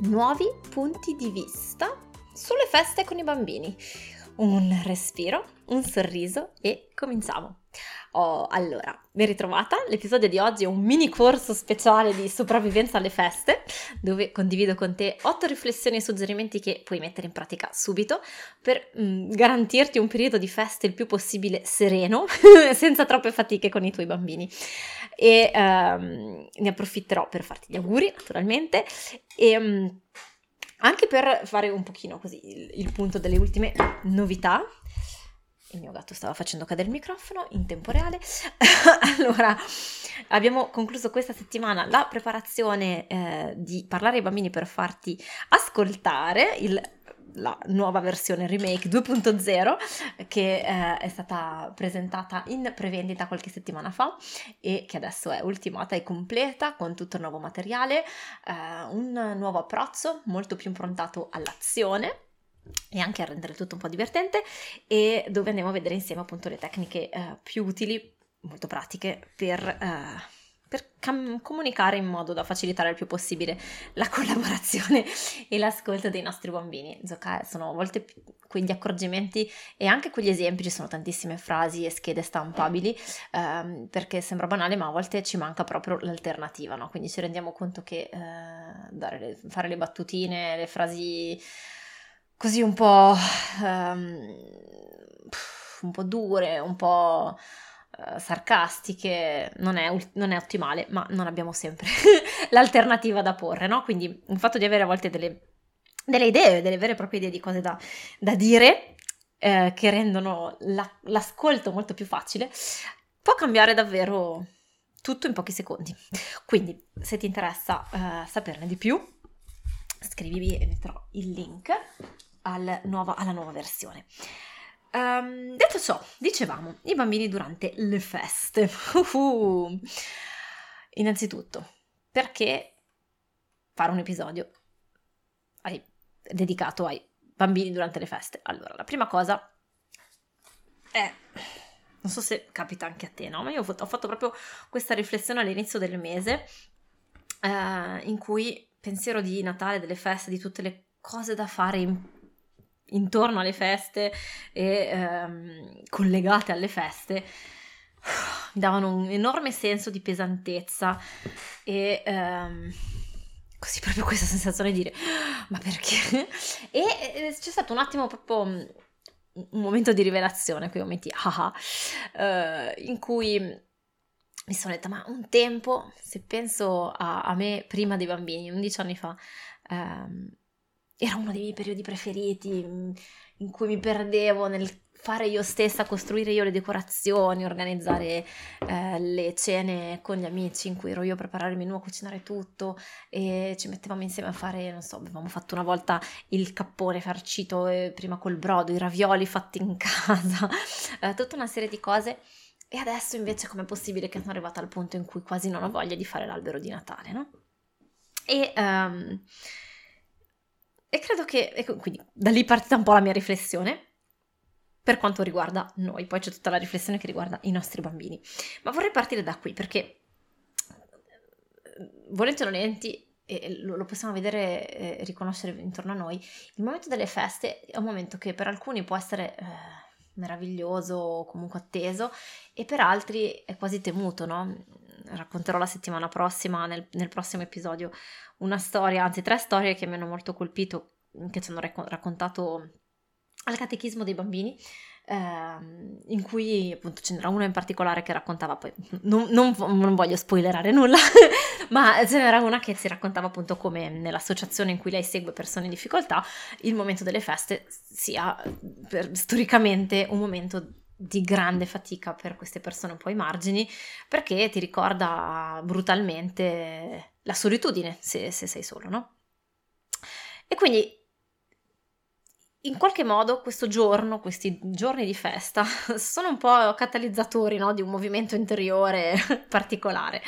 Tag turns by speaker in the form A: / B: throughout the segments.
A: nuovi punti di vista sulle feste con i bambini. Un respiro, un sorriso e cominciamo. Oh, allora, ben ritrovata. L'episodio di oggi è un mini corso speciale di sopravvivenza alle feste, dove condivido con te otto riflessioni e suggerimenti che puoi mettere in pratica subito per mh, mm, garantirti un periodo di feste il più possibile sereno, senza troppe fatiche con i tuoi bambini. E um, ne approfitterò per farti gli auguri, naturalmente, e um, anche per fare un pochino così il, il punto delle ultime novità il mio gatto stava facendo cadere il microfono in tempo reale. allora, abbiamo concluso questa settimana la preparazione eh, di parlare ai bambini per farti ascoltare il, la nuova versione remake 2.0 che eh, è stata presentata in prevendita qualche settimana fa e che adesso è ultimata e completa con tutto il nuovo materiale, eh, un nuovo approccio molto più improntato all'azione e anche a rendere tutto un po' divertente e dove andiamo a vedere insieme appunto le tecniche uh, più utili, molto pratiche per, uh, per cam- comunicare in modo da facilitare il più possibile la collaborazione e l'ascolto dei nostri bambini. Giocare sono a volte quegli accorgimenti e anche quegli esempi, ci sono tantissime frasi e schede stampabili uh, perché sembra banale ma a volte ci manca proprio l'alternativa, no? quindi ci rendiamo conto che le, fare le battutine, le frasi così un po', um, un po' dure, un po' uh, sarcastiche, non è, non è, ottimale, ma non abbiamo sempre l'alternativa da porre, no? Quindi il fatto di avere a volte delle, delle idee, delle vere e proprie idee di cose da, da dire, eh, che rendono la, l'ascolto molto più facile, può cambiare davvero tutto in pochi secondi. Quindi, se ti interessa uh, saperne di più, scrivimi e metterò il link al nuova, alla nuova versione. Um, detto ciò, dicevamo, i bambini durante le feste. Innanzitutto, perché fare un episodio ai, dedicato ai bambini durante le feste? Allora, la prima cosa è, non so se capita anche a te, no? Ma io ho fatto, ho fatto proprio questa riflessione all'inizio del mese uh, in cui pensiero di Natale, delle feste, di tutte le cose da fare in intorno alle feste e ehm, collegate alle feste mi davano un enorme senso di pesantezza e ehm, così proprio questa sensazione di dire ma perché? e c'è stato un attimo proprio mm, un momento di rivelazione, quei momenti ah, uh, in cui mi sono detta ma un tempo, se penso a, a me prima dei bambini, 11 anni fa, um, era uno dei miei periodi preferiti mm, in cui mi perdevo nel fare io stessa, costruire io le decorazioni, organizzare eh, le cene con gli amici in cui ero io a preparare il menù, a cucinare tutto e ci mettevamo insieme a fare, non so, avevamo fatto una volta il cappone farcito eh, prima col brodo, i ravioli fatti in casa, eh, tutta una serie di cose. E adesso invece com'è possibile che sono arrivata al punto in cui quasi non ho voglia di fare l'albero di Natale, no? E... Um, e credo che, ecco, quindi da lì partita un po' la mia riflessione per quanto riguarda noi, poi c'è tutta la riflessione che riguarda i nostri bambini. Ma vorrei partire da qui perché, volenti o nolenti, e lo possiamo vedere e riconoscere intorno a noi, il momento delle feste è un momento che per alcuni può essere eh, meraviglioso o comunque atteso e per altri è quasi temuto, no? Racconterò la settimana prossima, nel, nel prossimo episodio, una storia, anzi tre storie che mi hanno molto colpito, che ci hanno raccontato al catechismo dei bambini, ehm, in cui appunto ce n'era una in particolare che raccontava, poi non, non, non voglio spoilerare nulla, ma ce n'era una che si raccontava appunto come nell'associazione in cui lei segue persone in difficoltà, il momento delle feste sia per, storicamente un momento di grande fatica per queste persone un po' ai margini, perché ti ricorda brutalmente la solitudine se, se sei solo, no? E quindi in qualche modo questo giorno, questi giorni di festa, sono un po' catalizzatori no, di un movimento interiore particolare.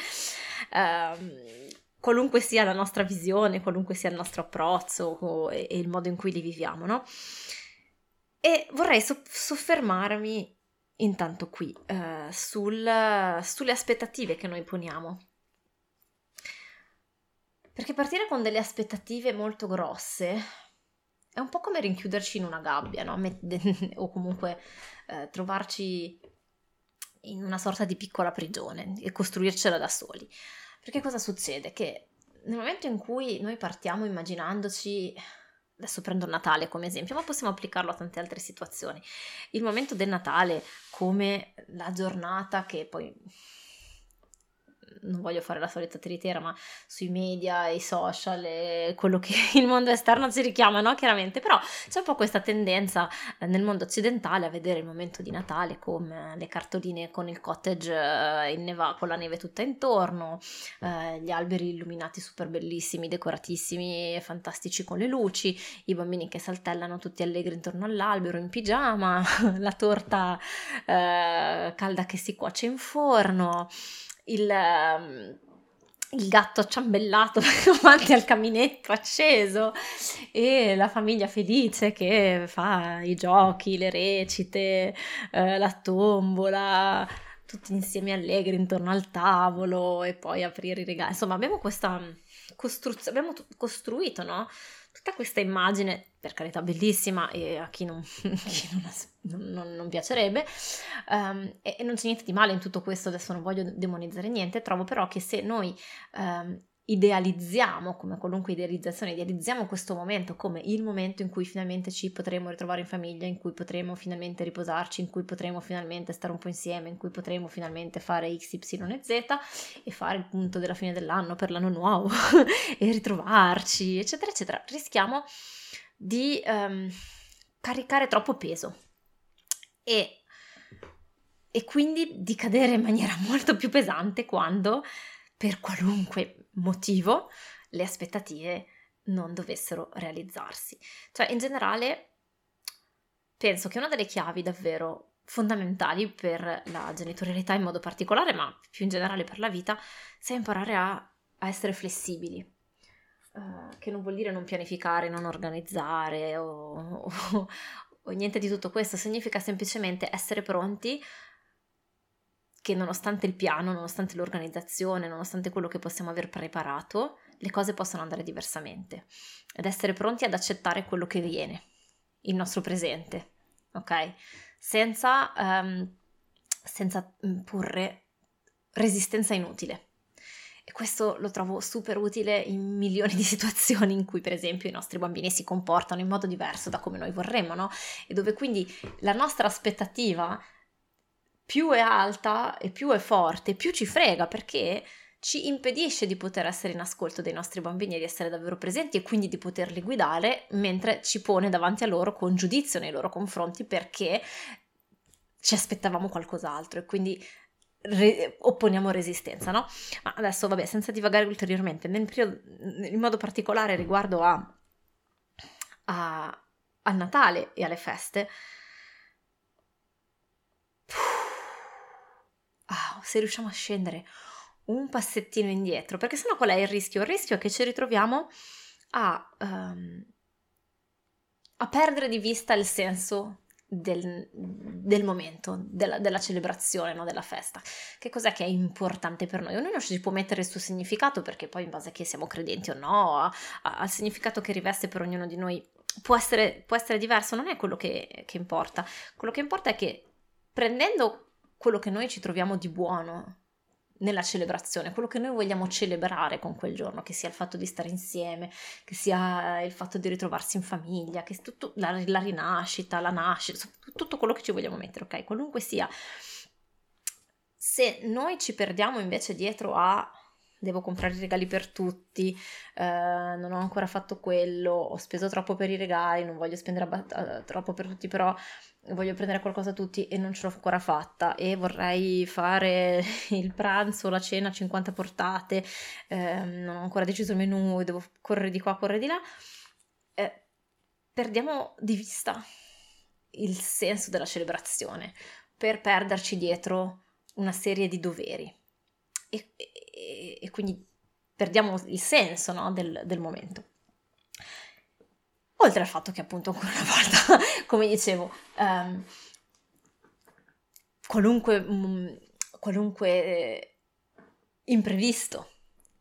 A: Um, qualunque sia la nostra visione, qualunque sia il nostro approccio e, e il modo in cui li viviamo, no? E vorrei so- soffermarmi intanto qui uh, sul, sulle aspettative che noi poniamo. Perché partire con delle aspettative molto grosse è un po' come rinchiuderci in una gabbia, no? o comunque eh, trovarci in una sorta di piccola prigione e costruircela da soli. Perché cosa succede? Che nel momento in cui noi partiamo immaginandoci, adesso prendo Natale come esempio, ma possiamo applicarlo a tante altre situazioni, il momento del Natale come la giornata che poi non voglio fare la solita tritera, ma sui media, i social e quello che il mondo esterno ci richiama, no? Chiaramente, però c'è un po' questa tendenza eh, nel mondo occidentale a vedere il momento di Natale come le cartoline con il cottage eh, in neva, con la neve tutta intorno, eh, gli alberi illuminati super bellissimi, decoratissimi fantastici con le luci, i bambini che saltellano tutti allegri intorno all'albero in pigiama, la torta eh, calda che si cuoce in forno, il, um, il gatto acciambellato davanti al caminetto acceso e la famiglia felice che fa i giochi, le recite, eh, la tombola, tutti insieme allegri intorno al tavolo e poi aprire i regali. Insomma, abbiamo questa costruzione, abbiamo costruito, no? tutta questa immagine, per carità bellissima e a chi non, chi non, non, non piacerebbe, um, e, e, non c'è niente di male in tutto questo, adesso non voglio demonizzare niente, trovo però che se noi um, idealizziamo, come qualunque idealizzazione, idealizziamo questo momento come il momento in cui finalmente ci potremo ritrovare in famiglia, in cui potremo finalmente riposarci, in cui potremo finalmente stare un po' insieme, in cui potremo finalmente fare X, Y e Z e fare il punto della fine dell'anno per l'anno nuovo e ritrovarci, eccetera, eccetera. Rischiamo di um, caricare troppo peso e, e quindi di cadere in maniera molto più pesante quando per qualunque motivo le aspettative non dovessero realizzarsi. Cioè, in generale, penso che una delle chiavi davvero fondamentali per la genitorialità in modo particolare, ma più in generale per la vita, sia imparare a, a essere flessibili. Uh, che non vuol dire non pianificare, non organizzare o, o, o niente di tutto questo, significa semplicemente essere pronti che nonostante il piano, nonostante l'organizzazione, nonostante quello che possiamo aver preparato, le cose possono andare diversamente ed essere pronti ad accettare quello che viene, il nostro presente, ok? Senza, um, senza porre resistenza inutile. E questo lo trovo super utile in milioni di situazioni in cui, per esempio, i nostri bambini si comportano in modo diverso da come noi vorremmo, no? E dove quindi la nostra aspettativa più è alta e più è forte, più ci frega perché ci impedisce di poter essere in ascolto dei nostri bambini e di essere davvero presenti e quindi di poterli guidare, mentre ci pone davanti a loro con giudizio nei loro confronti perché ci aspettavamo qualcos'altro e quindi re- opponiamo resistenza, no? Ma adesso, vabbè, senza divagare ulteriormente, nel periodo, in modo particolare riguardo a, a, al Natale e alle feste, ah, se riusciamo a scendere un passettino indietro, perché sennò qual è il rischio? Il rischio è che ci ritroviamo a, um, a perdere di vista il senso del, del momento, della, della celebrazione, no? della festa. Che cos'è che è importante per noi? Ognuno ci può mettere il suo significato, perché poi in base a che siamo credenti o no, al significato che riveste per ognuno di noi può essere, può essere diverso, non è quello che, che importa. Quello che importa è che prendendo quello che noi ci troviamo di buono nella celebrazione, quello che noi vogliamo celebrare con quel giorno, che sia il fatto di stare insieme, che sia il fatto di ritrovarsi in famiglia, che tutto, la, la rinascita, la nascita, tutto quello che ci vogliamo mettere, ok? Qualunque sia. Se noi ci perdiamo invece dietro a devo comprare i regali per tutti, eh, non ho ancora fatto quello, ho speso troppo per i regali, non voglio spendere abba- eh, troppo per tutti, però voglio prendere qualcosa a tutti e non ce l'ho ancora fatta e vorrei fare il pranzo, la cena, 50 portate, eh, non ho ancora deciso il menù, devo correre di qua, correre di là. eh, perdiamo di vista il senso della celebrazione per perderci dietro una serie di doveri e, e, quindi perdiamo il senso no, del, del momento. Oltre al fatto che appunto ancora una volta, come dicevo, um, qualunque, um, qualunque eh, imprevisto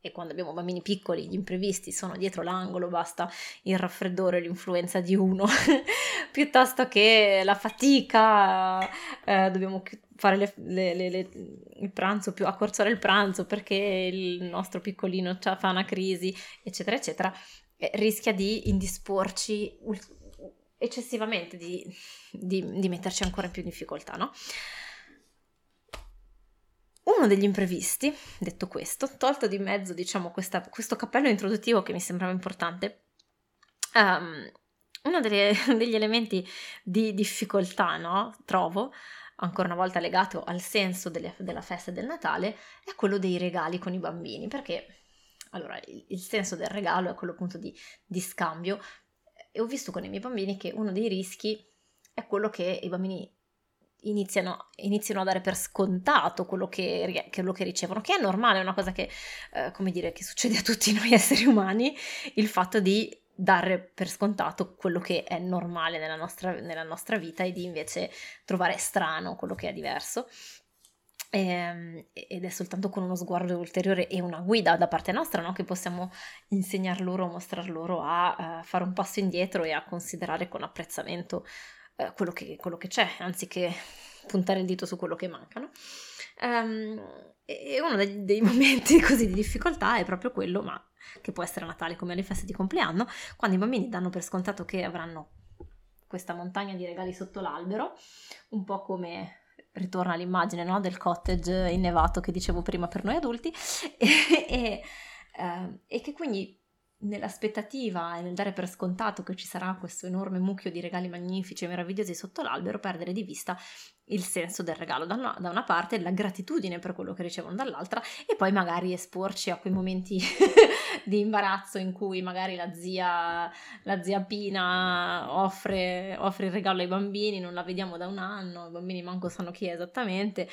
A: e quando abbiamo bambini piccoli gli imprevisti sono dietro l'angolo, basta il raffreddore, l'influenza di uno, piuttosto che la fatica, eh, dobbiamo fare le, le, le, il pranzo più, accorzare il pranzo perché il nostro piccolino fa una crisi, eccetera, eccetera, eh, rischia di indisporci eccessivamente, di, di, di metterci ancora in più difficoltà, no? Uno degli imprevisti, detto questo, tolto di mezzo diciamo questa, questo cappello introduttivo che mi sembrava importante, um, uno delle, degli elementi di difficoltà, no? Trovo, ancora una volta legato al senso delle, della festa del Natale, è quello dei regali con i bambini, perché allora il, il senso del regalo è quello appunto di, di scambio. E ho visto con i miei bambini che uno dei rischi è quello che i bambini iniziano, iniziano, a dare per scontato quello che, quello che, ricevono, che è normale, è una cosa che, eh, come dire, che succede a tutti noi esseri umani, il fatto di dare per scontato quello che è normale nella nostra, nella nostra vita e di invece trovare strano quello che è diverso. Ehm, ed è soltanto con uno sguardo ulteriore e una guida da parte nostra no? che possiamo insegnar loro, mostrar loro a uh, fare un passo indietro e a considerare con apprezzamento eh, quello, che, quello, che, c'è, anziché puntare il dito su quello che manca. No? Um, e uno dei, dei, momenti così di difficoltà è proprio quello, ma che può essere Natale come alle feste di compleanno, quando i bambini danno per scontato che avranno questa montagna di regali sotto l'albero, un po' come ritorna l'immagine no, del cottage innevato che dicevo prima per noi adulti, e, e, eh, e che quindi nell'aspettativa e nel dare per scontato che ci sarà questo enorme mucchio di regali magnifici e meravigliosi sotto l'albero, perdere di vista il senso del regalo da una, da una parte, la gratitudine per quello che ricevono dall'altra e poi magari esporci a quei momenti di imbarazzo in cui magari la zia, la zia Pina offre, offre il regalo ai bambini, non la vediamo da un anno, i bambini manco sanno chi è esattamente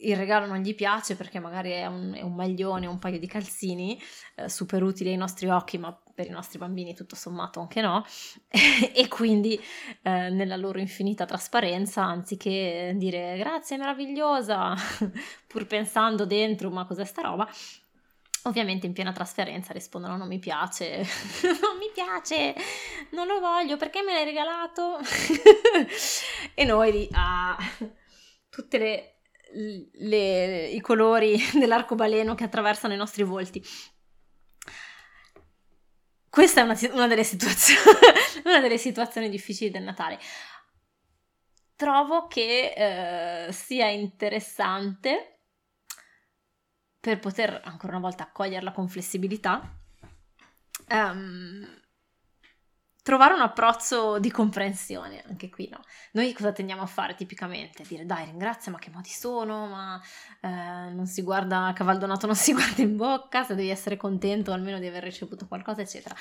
A: il regalo non gli piace perché magari è un, è un maglione, un paio di calzini, eh, super utili ai nostri occhi, ma per i nostri bambini tutto sommato anche no, e quindi eh, nella loro infinita trasparenza, anziché dire grazie, meravigliosa, pur pensando dentro ma cos'è sta roba, Ovviamente in piena trasferenza rispondono non mi piace, non mi piace, non lo voglio, perché me l'hai regalato? e noi lì, ah, tutte le le, i colori dell'arcobaleno che attraversano i nostri volti. Questa è una, una, delle una, delle situazioni, difficili del Natale. Trovo che eh, sia interessante per poter ancora una volta accoglierla con flessibilità. Um, trovare un approccio di comprensione, anche qui no. Noi cosa tendiamo a fare tipicamente? Dire dai ringrazia, ma che modi sono, ma eh, non si guarda, cavaldonato non si guarda in bocca, se devi essere contento almeno di aver ricevuto qualcosa, eccetera.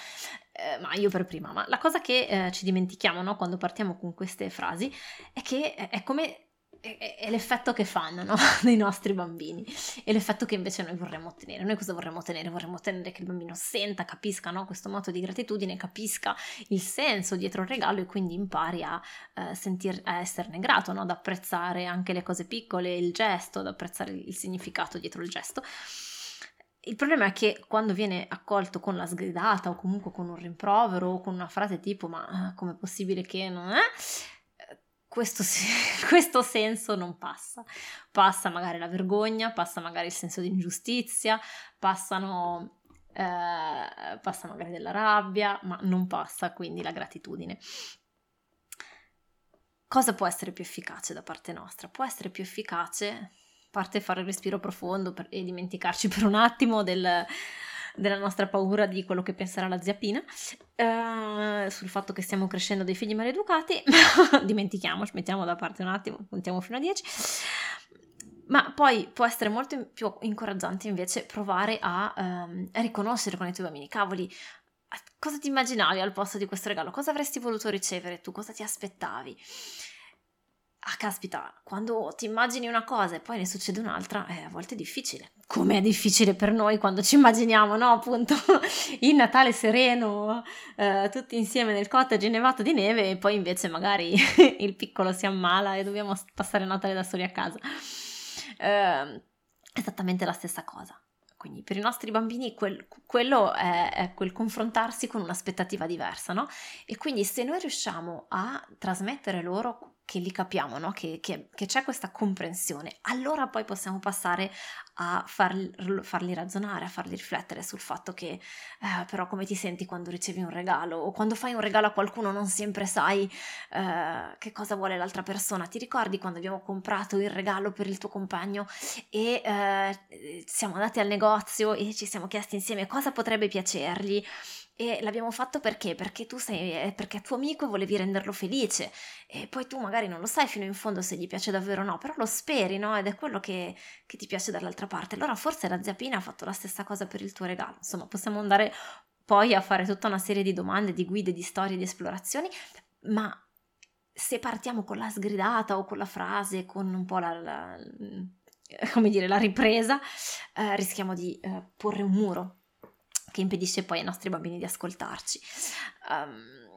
A: Eh, ma io per prima, ma la cosa che eh, ci dimentichiamo no, quando partiamo con queste frasi è che è come è, l'effetto che fanno no? nei nostri bambini e l'effetto che invece noi vorremmo ottenere. Noi cosa vorremmo ottenere? Vorremmo ottenere che il bambino senta, capisca no? questo moto di gratitudine, capisca il senso dietro il regalo e quindi impari a, eh, sentir, a esserne grato, no? ad apprezzare anche le cose piccole, il gesto, ad apprezzare il significato dietro il gesto. Il problema è che quando viene accolto con la sgridata o comunque con un rimprovero o con una frase tipo ma eh, com'è possibile che non è questo, questo, senso non passa. Passa magari la vergogna, passa magari il senso di ingiustizia, passano, eh, passa magari della rabbia, ma non passa quindi la gratitudine. Cosa può essere più efficace da parte nostra? Può essere più efficace, a parte fare il respiro profondo per, e dimenticarci per un attimo del, della nostra paura di quello che penserà la zia Pina, uh, sul fatto che stiamo crescendo dei figli maleducati, dimentichiamoci, mettiamo da parte un attimo, contiamo fino a 10. Ma poi può essere molto più incoraggiante invece provare a, um, a riconoscere con i tuoi bambini, cavoli, cosa ti immaginavi al posto di questo regalo? Cosa avresti voluto ricevere tu? Cosa ti aspettavi? Ah, caspita, quando ti immagini una cosa e poi ne succede un'altra, eh, a volte è difficile. Come è difficile per noi quando ci immaginiamo, no? Appunto, il Natale sereno, eh, tutti insieme nel cottage nevato di neve e poi invece magari il piccolo si ammala e dobbiamo passare il Natale da soli a casa. Eh, esattamente la stessa cosa. Quindi per i nostri bambini quel, quello è, è, quel confrontarsi con un'aspettativa diversa, no? E quindi se noi riusciamo a trasmettere loro che li capiamo, no? che, che, che, c'è questa comprensione, allora poi possiamo passare a farli, farli, ragionare, a farli riflettere sul fatto che eh, però come ti senti quando ricevi un regalo o quando fai un regalo a qualcuno non sempre sai eh, che cosa vuole l'altra persona. Ti ricordi quando abbiamo comprato il regalo per il tuo compagno e eh, siamo andati al negozio e ci siamo chiesti insieme cosa potrebbe piacergli? E l'abbiamo fatto perché? Perché tu sei, eh, perché tuo amico e volevi renderlo felice. E poi tu magari non lo sai fino in fondo se gli piace davvero o no, però lo speri, no? Ed è quello che, che ti piace dall'altra parte. Allora forse la zia Pina ha fatto la stessa cosa per il tuo regalo. Insomma, possiamo andare poi a fare tutta una serie di domande, di guide, di storie, di esplorazioni, ma se partiamo con la sgridata o con la frase, con un po' la, la come dire, la ripresa, eh, rischiamo di eh, porre un muro che impedisce poi ai nostri bambini di ascoltarci. Um,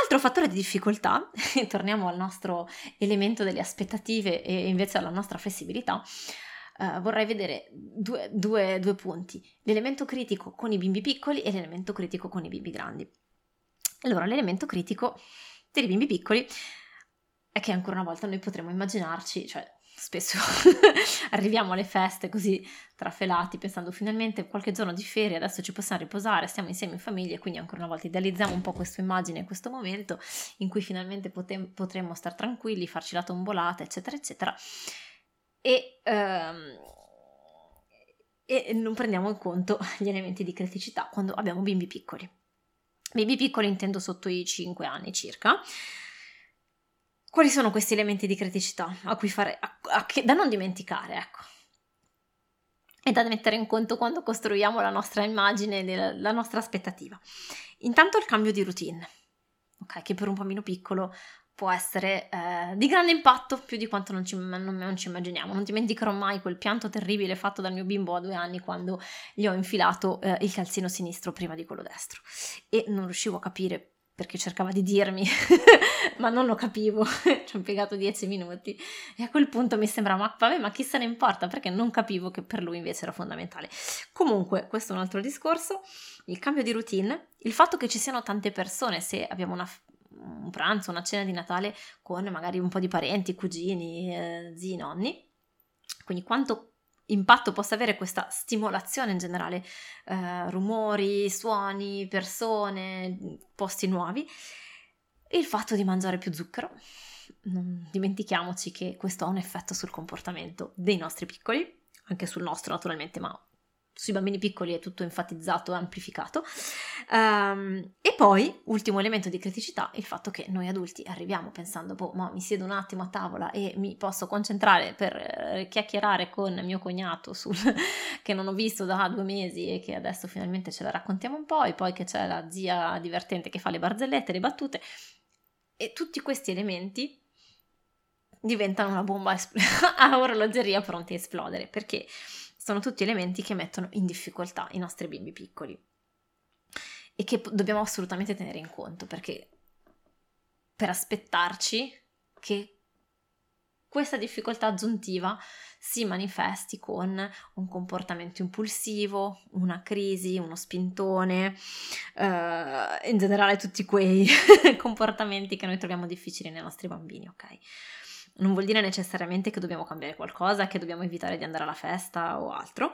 A: altro fattore di difficoltà, torniamo al nostro elemento delle aspettative e invece alla nostra flessibilità, uh, vorrei vedere due, due, due punti, l'elemento critico con i bimbi piccoli e l'elemento critico con i bimbi grandi. Allora, l'elemento critico dei bimbi piccoli è che ancora una volta noi potremmo immaginarci, cioè spesso arriviamo alle feste così trafelati pensando finalmente qualche giorno di ferie, adesso ci possiamo riposare, stiamo insieme in famiglia, quindi ancora una volta idealizziamo un po' questa immagine, questo momento in cui finalmente potem- potremmo stare tranquilli, farci la tombolata, eccetera, eccetera. E, um, e non prendiamo in conto gli elementi di criticità quando abbiamo bimbi piccoli. Bimbi piccoli intendo sotto i 5 anni circa, quali sono questi elementi di criticità a cui fare, a, a che, da non dimenticare, ecco? E da mettere in conto quando costruiamo la nostra immagine, la nostra aspettativa. Intanto il cambio di routine, ok? Che per un bambino piccolo può essere eh, di grande impatto più di quanto non ci, non, non ci, immaginiamo. Non dimenticherò mai quel pianto terribile fatto dal mio bimbo a due anni quando gli ho infilato eh, il calzino sinistro prima di quello destro. E non riuscivo a capire perché cercava di dirmi, ma non lo capivo, ci ho impiegato dieci minuti. E a quel punto mi sembrava, vabbè, ma chi se ne importa, perché non capivo che per lui invece era fondamentale. Comunque, questo è un altro discorso, il cambio di routine, il fatto che ci siano tante persone, se abbiamo una, un pranzo, una cena di Natale con magari un po' di parenti, cugini, eh, zii, nonni, quindi quanto impatto possa avere questa stimolazione in generale, eh, rumori, suoni, persone, posti nuovi, il fatto di mangiare più zucchero. Non dimentichiamoci che questo ha un effetto sul comportamento dei nostri piccoli, anche sul nostro naturalmente, ma sui bambini piccoli è tutto enfatizzato amplificato. Um, e poi, ultimo elemento di criticità, il fatto che noi adulti arriviamo pensando, boh, ma mi siedo un attimo a tavola e mi posso concentrare per eh, chiacchierare con mio cognato sul, che non ho visto da due mesi e che adesso finalmente ce la raccontiamo un po', e poi che c'è la zia divertente che fa le barzellette, le battute. E tutti questi elementi diventano una bomba a orologeria pronti a esplodere, perché sono tutti elementi che mettono in difficoltà i nostri bimbi piccoli e che dobbiamo assolutamente tenere in conto perché per aspettarci che questa difficoltà aggiuntiva si manifesti con un comportamento impulsivo, una crisi, uno spintone, uh, in generale tutti quei comportamenti che noi troviamo difficili nei nostri bambini, ok? Non vuol dire necessariamente che dobbiamo cambiare qualcosa, che dobbiamo evitare di andare alla festa o altro.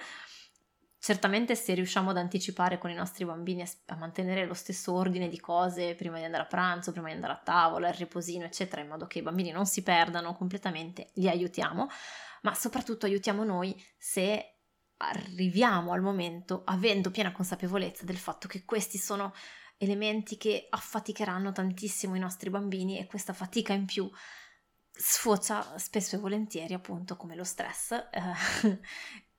A: Certamente se riusciamo ad anticipare con i nostri bambini a mantenere lo stesso ordine di cose prima di andare a pranzo, prima di andare a tavola, il riposino, eccetera, in modo che i bambini non si perdano completamente, li aiutiamo, ma soprattutto aiutiamo noi se arriviamo al momento avendo piena consapevolezza del fatto che questi sono elementi che affaticheranno tantissimo i nostri bambini e questa fatica in più sfocia spesso e volentieri appunto come lo stress eh,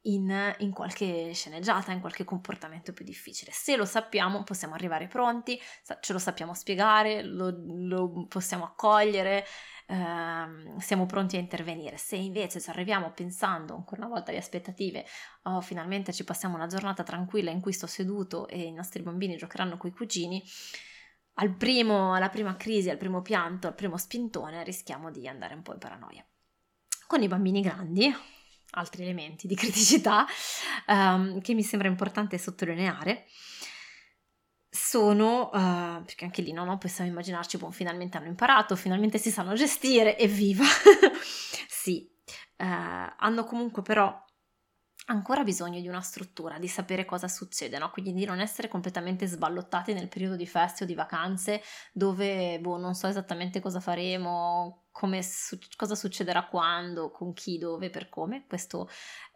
A: in, in, qualche sceneggiata, in qualche comportamento più difficile. Se lo sappiamo, possiamo arrivare pronti, ce lo sappiamo spiegare, lo, lo possiamo accogliere, ehm, siamo pronti a intervenire. Se invece ci arriviamo pensando ancora una volta alle aspettative, oh, finalmente ci passiamo una giornata tranquilla in cui sto seduto e i nostri bambini giocheranno coi cugini, al primo, alla prima crisi, al primo pianto, al primo spintone, rischiamo di andare un po' in paranoia. Con i bambini grandi, altri elementi di criticità um, che mi sembra importante sottolineare sono, uh, perché anche lì no, no, possiamo immaginarci, boh, finalmente hanno imparato, finalmente si sanno gestire, evviva! sì, uh, hanno comunque però ancora bisogno di una struttura, di sapere cosa succede, no? quindi di non essere completamente sballottati nel periodo di feste o di vacanze dove boh, non so esattamente cosa faremo, su- cosa succederà quando, con chi, dove, per come. Questo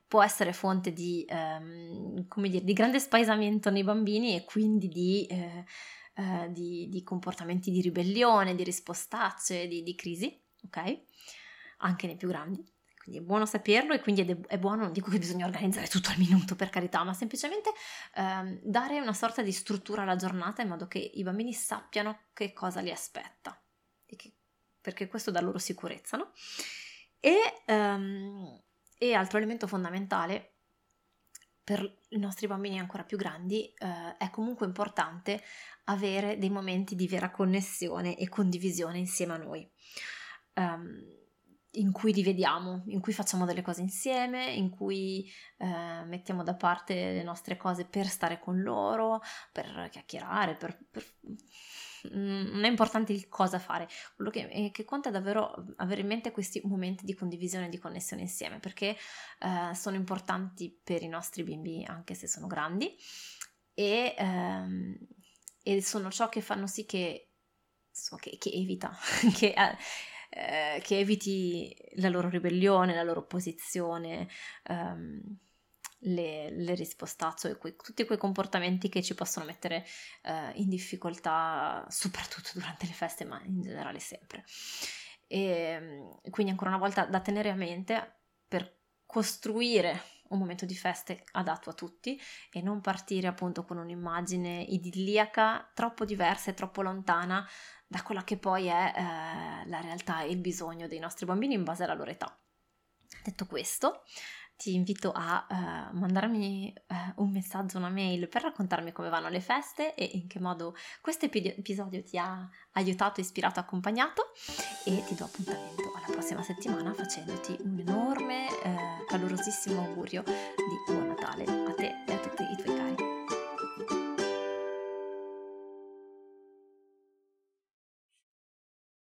A: può essere fonte di, ehm, come dire, di grande spaesamento nei bambini e quindi di, eh, eh, di, di comportamenti di ribellione, di rispostacce, di, di crisi, ok? Anche nei più grandi. Quindi è buono saperlo e quindi è, de- è, buono, non dico che bisogna organizzare tutto al minuto per carità, ma semplicemente ehm, dare una sorta di struttura alla giornata in modo che i bambini sappiano che cosa li aspetta, che, perché questo dà loro sicurezza, no? E um, e altro elemento fondamentale per i nostri bambini ancora più grandi eh, è comunque importante avere dei momenti di vera connessione e condivisione insieme a noi. Um, in cui li vediamo, in cui facciamo delle cose insieme, in cui eh, mettiamo da parte le nostre cose per stare con loro, per chiacchierare, per, per non è importante il cosa fare, quello che, eh, che, conta è davvero avere in mente questi momenti di condivisione e di connessione insieme, perché eh, sono importanti per i nostri bimbi anche se sono grandi e, ehm, e sono ciò che fanno sì che, so, che, che evita, che, eh, che, eviti la loro ribellione, la loro opposizione. Um, le, le rispostazzo e quei, tutti quei comportamenti che ci possono mettere eh, in difficoltà, soprattutto durante le feste, ma in generale sempre. E quindi ancora una volta da tenere a mente per costruire un momento di feste adatto a tutti e non partire appunto con un'immagine idilliaca troppo diversa e troppo lontana da quella che poi è eh, la realtà e il bisogno dei nostri bambini in base alla loro età. Detto questo, ti invito a uh, mandarmi uh, un messaggio, una mail per raccontarmi come vanno le feste e in che modo questo episodio ti ha aiutato, ispirato, accompagnato e ti do appuntamento alla prossima settimana facendoti un enorme, uh, calorosissimo augurio di buon Natale a te e a tutti i tuoi cari.